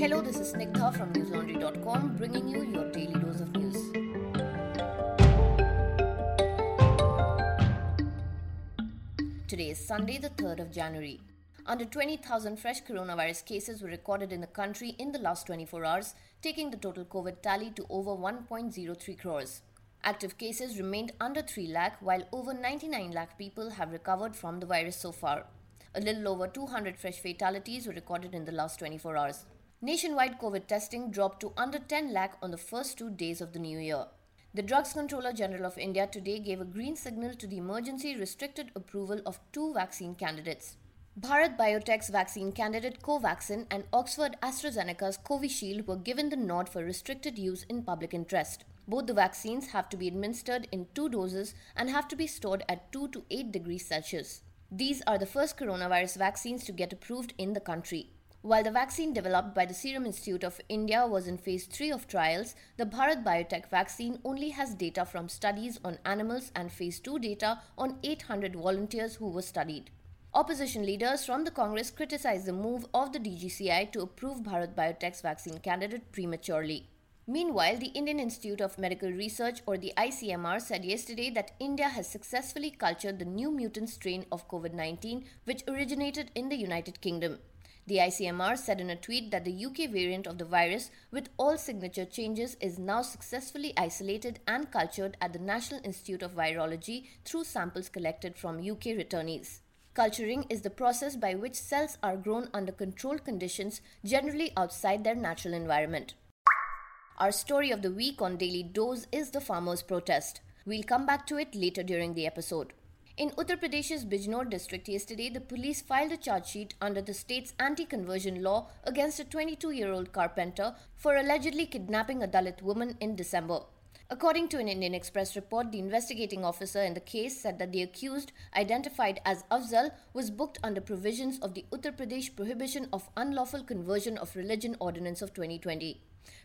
Hello, this is Snigdha from newslaundry.com bringing you your daily dose of news. Today is Sunday, the 3rd of January. Under 20,000 fresh coronavirus cases were recorded in the country in the last 24 hours, taking the total COVID tally to over 1.03 crores. Active cases remained under 3 lakh, while over 99 lakh people have recovered from the virus so far. A little over 200 fresh fatalities were recorded in the last 24 hours. Nationwide COVID testing dropped to under 10 lakh on the first two days of the new year. The Drugs Controller General of India today gave a green signal to the emergency restricted approval of two vaccine candidates. Bharat Biotech's vaccine candidate Covaxin and Oxford AstraZeneca's Covishield were given the nod for restricted use in public interest. Both the vaccines have to be administered in two doses and have to be stored at 2 to 8 degrees Celsius. These are the first coronavirus vaccines to get approved in the country. While the vaccine developed by the Serum Institute of India was in phase 3 of trials, the Bharat Biotech vaccine only has data from studies on animals and phase 2 data on 800 volunteers who were studied. Opposition leaders from the Congress criticized the move of the DGCI to approve Bharat Biotech's vaccine candidate prematurely. Meanwhile, the Indian Institute of Medical Research or the ICMR said yesterday that India has successfully cultured the new mutant strain of COVID 19 which originated in the United Kingdom. The ICMR said in a tweet that the UK variant of the virus, with all signature changes, is now successfully isolated and cultured at the National Institute of Virology through samples collected from UK returnees. Culturing is the process by which cells are grown under controlled conditions, generally outside their natural environment. Our story of the week on Daily Dose is the farmers' protest. We'll come back to it later during the episode. In Uttar Pradesh's Bijnor district yesterday, the police filed a charge sheet under the state's anti conversion law against a 22 year old carpenter for allegedly kidnapping a Dalit woman in December. According to an Indian Express report, the investigating officer in the case said that the accused, identified as Afzal, was booked under provisions of the Uttar Pradesh Prohibition of Unlawful Conversion of Religion Ordinance of 2020.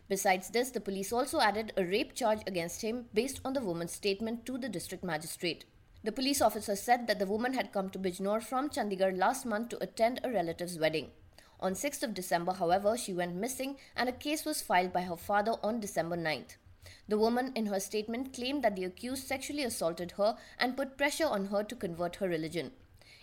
Besides this, the police also added a rape charge against him based on the woman's statement to the district magistrate. The police officer said that the woman had come to Bijnor from Chandigarh last month to attend a relative's wedding. On 6th of December, however, she went missing and a case was filed by her father on December 9th. The woman, in her statement, claimed that the accused sexually assaulted her and put pressure on her to convert her religion.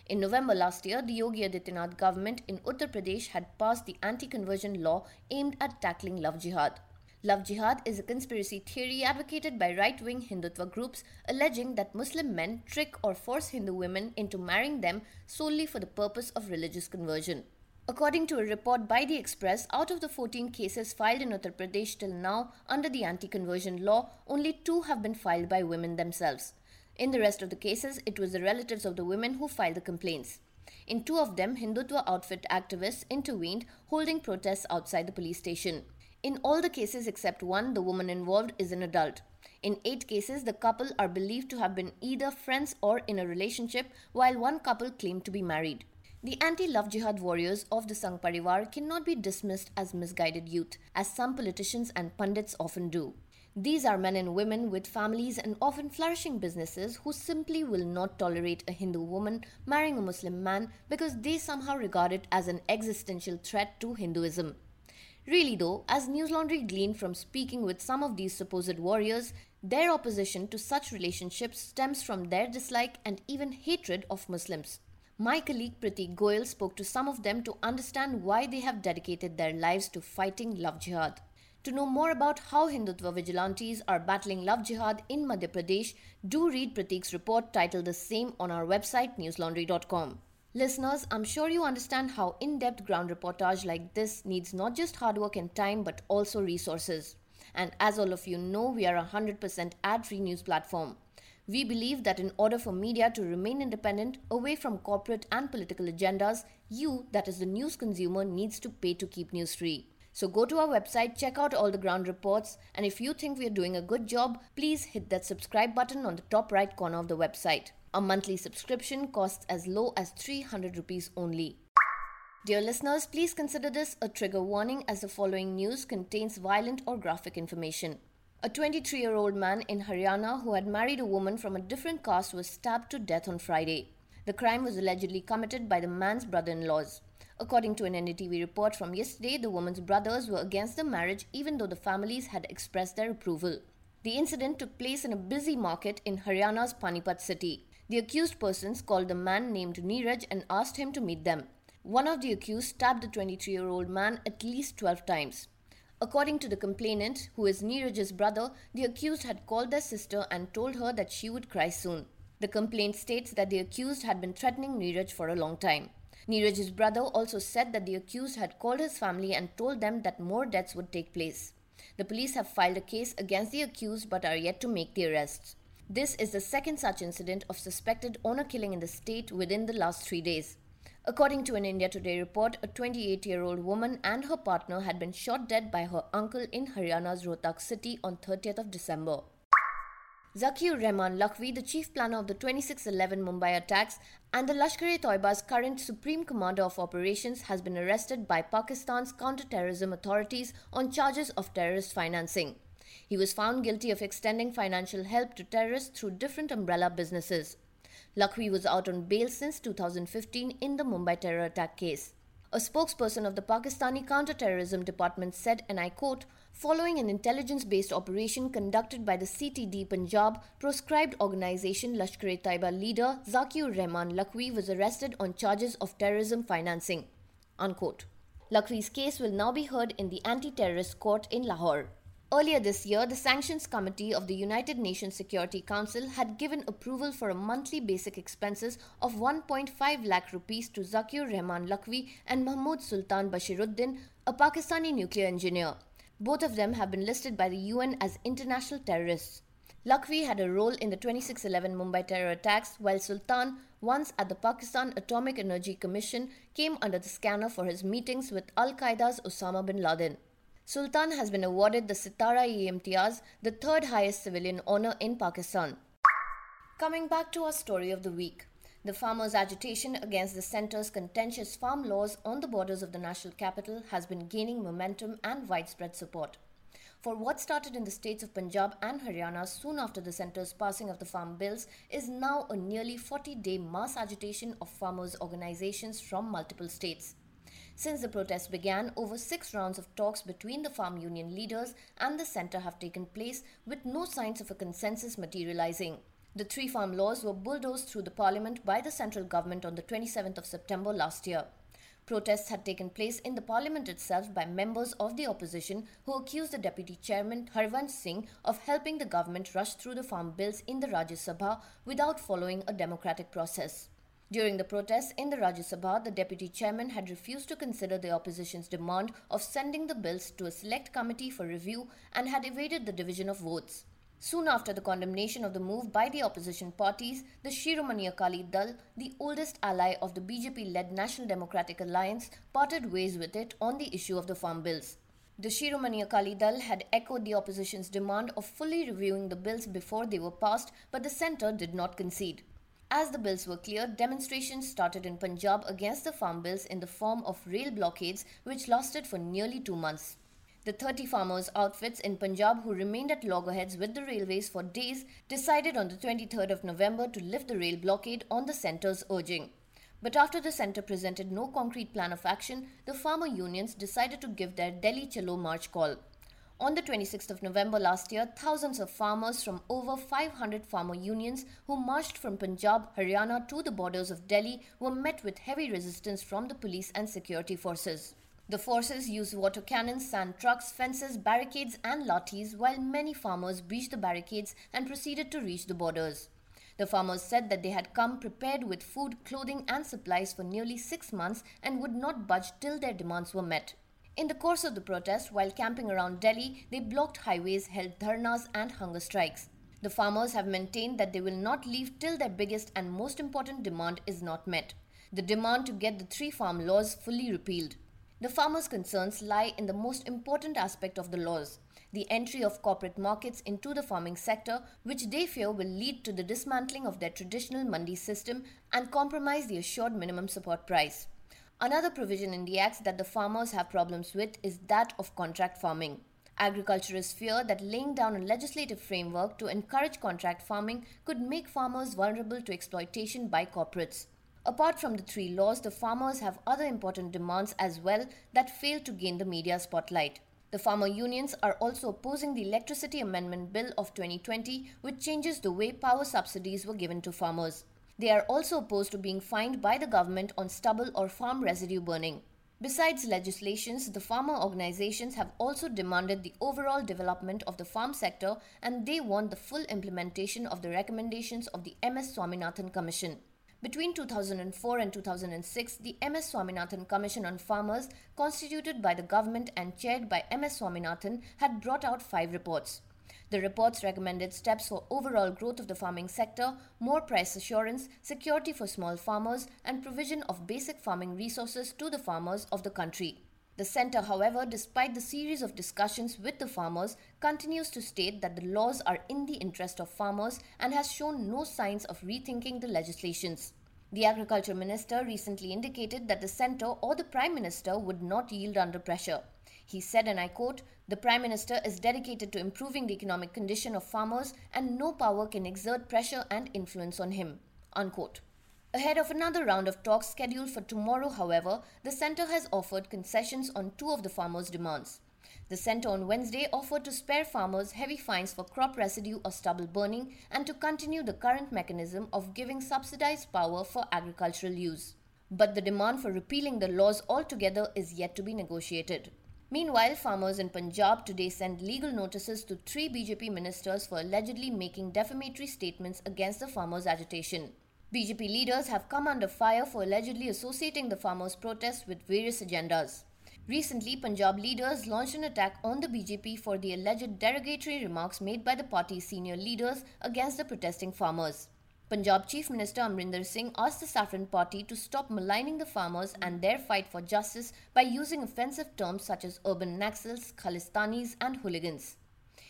In November last year, the Yogi Adityanath government in Uttar Pradesh had passed the anti conversion law aimed at tackling love jihad. Love jihad is a conspiracy theory advocated by right wing Hindutva groups alleging that Muslim men trick or force Hindu women into marrying them solely for the purpose of religious conversion. According to a report by the Express, out of the 14 cases filed in Uttar Pradesh till now under the anti conversion law, only two have been filed by women themselves. In the rest of the cases, it was the relatives of the women who filed the complaints. In two of them, Hindutva outfit activists intervened, holding protests outside the police station. In all the cases except one, the woman involved is an adult. In eight cases, the couple are believed to have been either friends or in a relationship, while one couple claimed to be married. The anti love jihad warriors of the Sangh Parivar cannot be dismissed as misguided youth, as some politicians and pundits often do. These are men and women with families and often flourishing businesses who simply will not tolerate a Hindu woman marrying a Muslim man because they somehow regard it as an existential threat to Hinduism. Really, though, as News Laundry gleaned from speaking with some of these supposed warriors, their opposition to such relationships stems from their dislike and even hatred of Muslims. My colleague Pratik Goyal spoke to some of them to understand why they have dedicated their lives to fighting love jihad. To know more about how Hindutva vigilantes are battling love jihad in Madhya Pradesh, do read Pratik's report titled the same on our website newslaundry.com. Listeners, I'm sure you understand how in depth ground reportage like this needs not just hard work and time but also resources. And as all of you know, we are a 100% ad free news platform. We believe that in order for media to remain independent, away from corporate and political agendas, you, that is the news consumer, needs to pay to keep news free. So go to our website, check out all the ground reports, and if you think we are doing a good job, please hit that subscribe button on the top right corner of the website. A monthly subscription costs as low as 300 rupees only. Dear listeners, please consider this a trigger warning as the following news contains violent or graphic information. A 23 year old man in Haryana who had married a woman from a different caste was stabbed to death on Friday. The crime was allegedly committed by the man's brother in laws. According to an NDTV report from yesterday, the woman's brothers were against the marriage even though the families had expressed their approval. The incident took place in a busy market in Haryana's Panipat city. The accused persons called the man named Neeraj and asked him to meet them. One of the accused stabbed the 23 year old man at least 12 times. According to the complainant, who is Neeraj's brother, the accused had called their sister and told her that she would cry soon. The complaint states that the accused had been threatening Neeraj for a long time. Neeraj's brother also said that the accused had called his family and told them that more deaths would take place. The police have filed a case against the accused but are yet to make the arrests. This is the second such incident of suspected honor killing in the state within the last three days. According to an India Today report, a 28 year old woman and her partner had been shot dead by her uncle in Haryana's Rohtak city on 30th of December. Zakir Rehman Lakhvi, the chief planner of the 2611 Mumbai attacks and the Lashkar-e-Toiba's current supreme commander of operations, has been arrested by Pakistan's counter-terrorism authorities on charges of terrorist financing. He was found guilty of extending financial help to terrorists through different umbrella businesses. Lakhvi was out on bail since 2015 in the Mumbai terror attack case. A spokesperson of the Pakistani counter-terrorism department said, and I quote, following an intelligence-based operation conducted by the CTD Punjab, proscribed organization Lashkar-e-Taiba leader Zakir Rehman Lakhvi was arrested on charges of terrorism financing. Unquote. Lakhvi's case will now be heard in the anti-terrorist court in Lahore. Earlier this year, the Sanctions Committee of the United Nations Security Council had given approval for a monthly basic expenses of 1.5 lakh rupees to Zakir Rehman Lakhvi and Mahmoud Sultan Bashiruddin, a Pakistani nuclear engineer. Both of them have been listed by the UN as international terrorists. Lakhvi had a role in the 2611 Mumbai terror attacks, while Sultan, once at the Pakistan Atomic Energy Commission, came under the scanner for his meetings with Al Qaeda's Osama bin Laden. Sultan has been awarded the Sitara-e Imtiaz, the third highest civilian honor in Pakistan. Coming back to our story of the week. The farmers' agitation against the centre's contentious farm laws on the borders of the national capital has been gaining momentum and widespread support. For what started in the states of Punjab and Haryana soon after the centre's passing of the farm bills is now a nearly 40 day mass agitation of farmers' organizations from multiple states. Since the protests began, over six rounds of talks between the farm union leaders and the centre have taken place with no signs of a consensus materializing. The three farm laws were bulldozed through the parliament by the central government on the 27th of September last year. Protests had taken place in the parliament itself by members of the opposition who accused the deputy chairman Harvansh Singh of helping the government rush through the farm bills in the Rajya Sabha without following a democratic process. During the protests in the Rajya Sabha, the deputy chairman had refused to consider the opposition's demand of sending the bills to a select committee for review and had evaded the division of votes. Soon after the condemnation of the move by the opposition parties, the Shiromani Akali Dal, the oldest ally of the BJP-led National Democratic Alliance, parted ways with it on the issue of the farm bills. The Shiromani Akali Dal had echoed the opposition's demand of fully reviewing the bills before they were passed, but the centre did not concede. As the bills were cleared, demonstrations started in Punjab against the farm bills in the form of rail blockades, which lasted for nearly two months. The 30 farmers' outfits in Punjab who remained at loggerheads with the railways for days decided on the 23rd of November to lift the rail blockade on the centre's urging. But after the centre presented no concrete plan of action, the farmer unions decided to give their Delhi Chalo march call. On the 26th of November last year, thousands of farmers from over 500 farmer unions who marched from Punjab, Haryana to the borders of Delhi were met with heavy resistance from the police and security forces. The forces used water cannons, sand trucks, fences, barricades, and lathis, while many farmers breached the barricades and proceeded to reach the borders. The farmers said that they had come prepared with food, clothing, and supplies for nearly six months and would not budge till their demands were met. In the course of the protest, while camping around Delhi, they blocked highways, held dharnas, and hunger strikes. The farmers have maintained that they will not leave till their biggest and most important demand is not met the demand to get the three farm laws fully repealed. The farmers' concerns lie in the most important aspect of the laws the entry of corporate markets into the farming sector, which they fear will lead to the dismantling of their traditional mandi system and compromise the assured minimum support price. Another provision in the Acts that the farmers have problems with is that of contract farming. Agriculturists fear that laying down a legislative framework to encourage contract farming could make farmers vulnerable to exploitation by corporates. Apart from the three laws, the farmers have other important demands as well that fail to gain the media spotlight. The farmer unions are also opposing the Electricity Amendment Bill of 2020, which changes the way power subsidies were given to farmers. They are also opposed to being fined by the government on stubble or farm residue burning. Besides legislations, the farmer organizations have also demanded the overall development of the farm sector and they want the full implementation of the recommendations of the MS Swaminathan Commission. Between 2004 and 2006, the MS Swaminathan Commission on Farmers, constituted by the government and chaired by MS Swaminathan, had brought out five reports. The reports recommended steps for overall growth of the farming sector, more price assurance, security for small farmers, and provision of basic farming resources to the farmers of the country. The centre, however, despite the series of discussions with the farmers, continues to state that the laws are in the interest of farmers and has shown no signs of rethinking the legislations. The Agriculture Minister recently indicated that the centre or the Prime Minister would not yield under pressure. He said, and I quote, The Prime Minister is dedicated to improving the economic condition of farmers and no power can exert pressure and influence on him. Unquote. Ahead of another round of talks scheduled for tomorrow, however, the centre has offered concessions on two of the farmers' demands. The centre on Wednesday offered to spare farmers heavy fines for crop residue or stubble burning and to continue the current mechanism of giving subsidized power for agricultural use. But the demand for repealing the laws altogether is yet to be negotiated. Meanwhile, farmers in Punjab today sent legal notices to three BJP ministers for allegedly making defamatory statements against the farmers' agitation. BJP leaders have come under fire for allegedly associating the farmers' protests with various agendas. Recently, Punjab leaders launched an attack on the BJP for the alleged derogatory remarks made by the party's senior leaders against the protesting farmers. Punjab Chief Minister Amrinder Singh asked the Saffron Party to stop maligning the farmers and their fight for justice by using offensive terms such as urban Naxals, Khalistanis, and hooligans.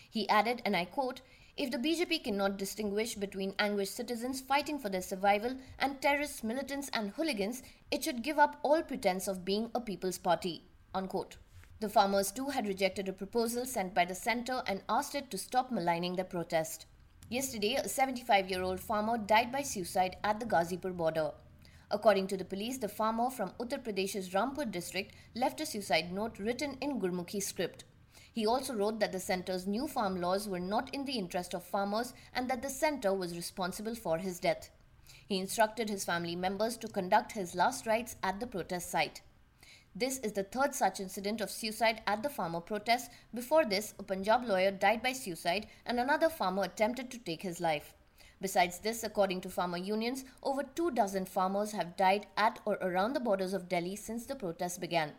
He added, and I quote, if the BJP cannot distinguish between anguished citizens fighting for their survival and terrorists, militants, and hooligans, it should give up all pretense of being a people's party. Unquote. The farmers too had rejected a proposal sent by the centre and asked it to stop maligning the protest. Yesterday, a 75 year old farmer died by suicide at the Ghazipur border. According to the police, the farmer from Uttar Pradesh's Rampur district left a suicide note written in Gurmukhi script. He also wrote that the centre's new farm laws were not in the interest of farmers and that the centre was responsible for his death. He instructed his family members to conduct his last rites at the protest site. This is the third such incident of suicide at the farmer protest. Before this, a Punjab lawyer died by suicide and another farmer attempted to take his life. Besides this, according to farmer unions, over two dozen farmers have died at or around the borders of Delhi since the protests began.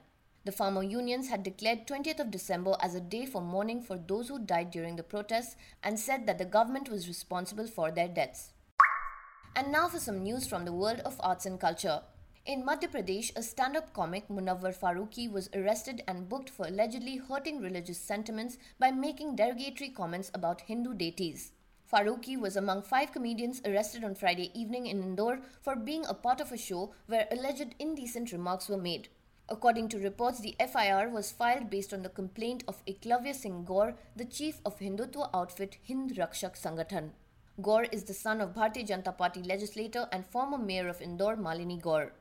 The farmer unions had declared 20th of December as a day for mourning for those who died during the protests and said that the government was responsible for their deaths. And now for some news from the world of arts and culture. In Madhya Pradesh, a stand up comic, Munawwar Farooqi, was arrested and booked for allegedly hurting religious sentiments by making derogatory comments about Hindu deities. Farooqi was among five comedians arrested on Friday evening in Indore for being a part of a show where alleged indecent remarks were made. According to reports, the FIR was filed based on the complaint of Eklavya Singh Gaur, the chief of Hindutva outfit Hind Rakshak Sangathan. Gaur is the son of Bharatiya Janata Party legislator and former mayor of Indore, Malini Gaur.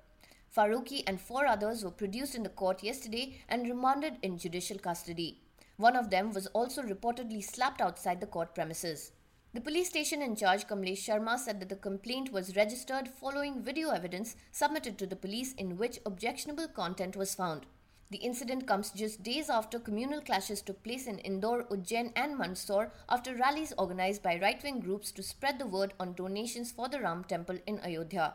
Farooqi and four others were produced in the court yesterday and remanded in judicial custody. One of them was also reportedly slapped outside the court premises. The police station in charge, Kamlesh Sharma, said that the complaint was registered following video evidence submitted to the police in which objectionable content was found. The incident comes just days after communal clashes took place in Indore, Ujjain, and Mandsaur after rallies organized by right wing groups to spread the word on donations for the Ram temple in Ayodhya.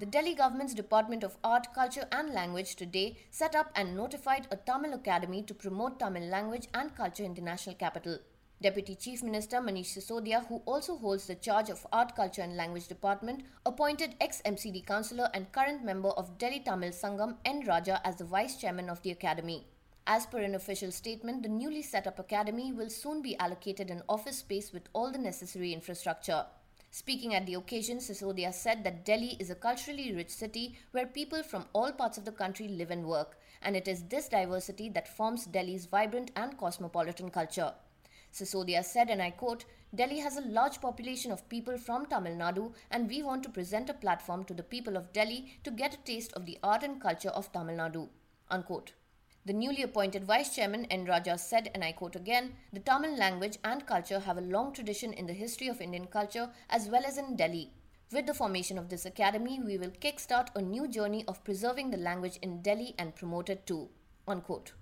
The Delhi government's Department of Art, Culture and Language today set up and notified a Tamil Academy to promote Tamil language and culture in the national capital. Deputy Chief Minister Manish Sisodia, who also holds the charge of Art, Culture and Language Department, appointed ex-MCD councillor and current member of Delhi Tamil Sangam N. Raja as the vice chairman of the academy. As per an official statement, the newly set up academy will soon be allocated an office space with all the necessary infrastructure. Speaking at the occasion, Sisodia said that Delhi is a culturally rich city where people from all parts of the country live and work, and it is this diversity that forms Delhi's vibrant and cosmopolitan culture. Sisodia said, and I quote, Delhi has a large population of people from Tamil Nadu, and we want to present a platform to the people of Delhi to get a taste of the art and culture of Tamil Nadu. Unquote. The newly appointed Vice Chairman N. Raja said, and I quote again, the Tamil language and culture have a long tradition in the history of Indian culture as well as in Delhi. With the formation of this academy, we will kickstart a new journey of preserving the language in Delhi and promote it too. Unquote.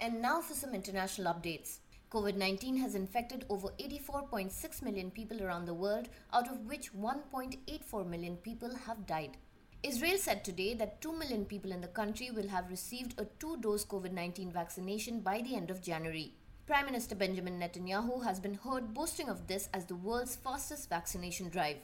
And now for some international updates. COVID 19 has infected over 84.6 million people around the world, out of which 1.84 million people have died. Israel said today that 2 million people in the country will have received a two dose COVID 19 vaccination by the end of January. Prime Minister Benjamin Netanyahu has been heard boasting of this as the world's fastest vaccination drive.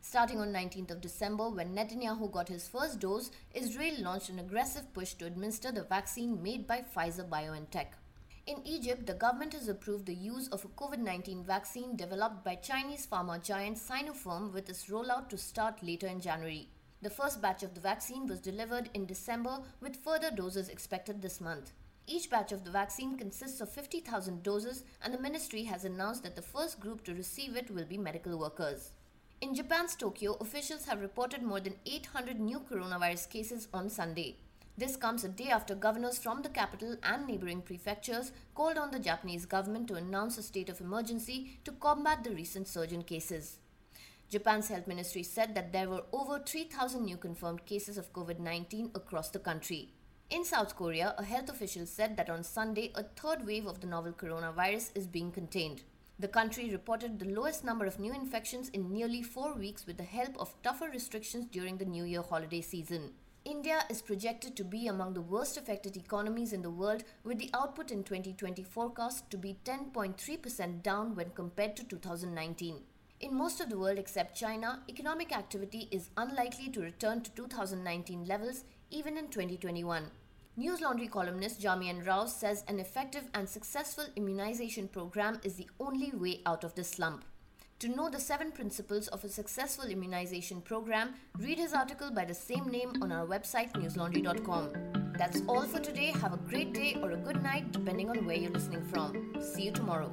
Starting on 19th of December, when Netanyahu got his first dose, Israel launched an aggressive push to administer the vaccine made by Pfizer BioNTech. In Egypt, the government has approved the use of a COVID 19 vaccine developed by Chinese pharma giant Sinopharm with its rollout to start later in January. The first batch of the vaccine was delivered in December, with further doses expected this month. Each batch of the vaccine consists of 50,000 doses, and the ministry has announced that the first group to receive it will be medical workers. In Japan's Tokyo, officials have reported more than 800 new coronavirus cases on Sunday. This comes a day after governors from the capital and neighboring prefectures called on the Japanese government to announce a state of emergency to combat the recent surge in cases. Japan's health ministry said that there were over 3,000 new confirmed cases of COVID 19 across the country. In South Korea, a health official said that on Sunday, a third wave of the novel coronavirus is being contained. The country reported the lowest number of new infections in nearly four weeks with the help of tougher restrictions during the New Year holiday season. India is projected to be among the worst affected economies in the world, with the output in 2020 forecast to be 10.3% down when compared to 2019. In most of the world except China, economic activity is unlikely to return to 2019 levels even in 2021. News Laundry columnist Jamian Rao says an effective and successful immunization program is the only way out of the slump. To know the seven principles of a successful immunization program, read his article by the same name on our website newslaundry.com. That's all for today. Have a great day or a good night, depending on where you're listening from. See you tomorrow.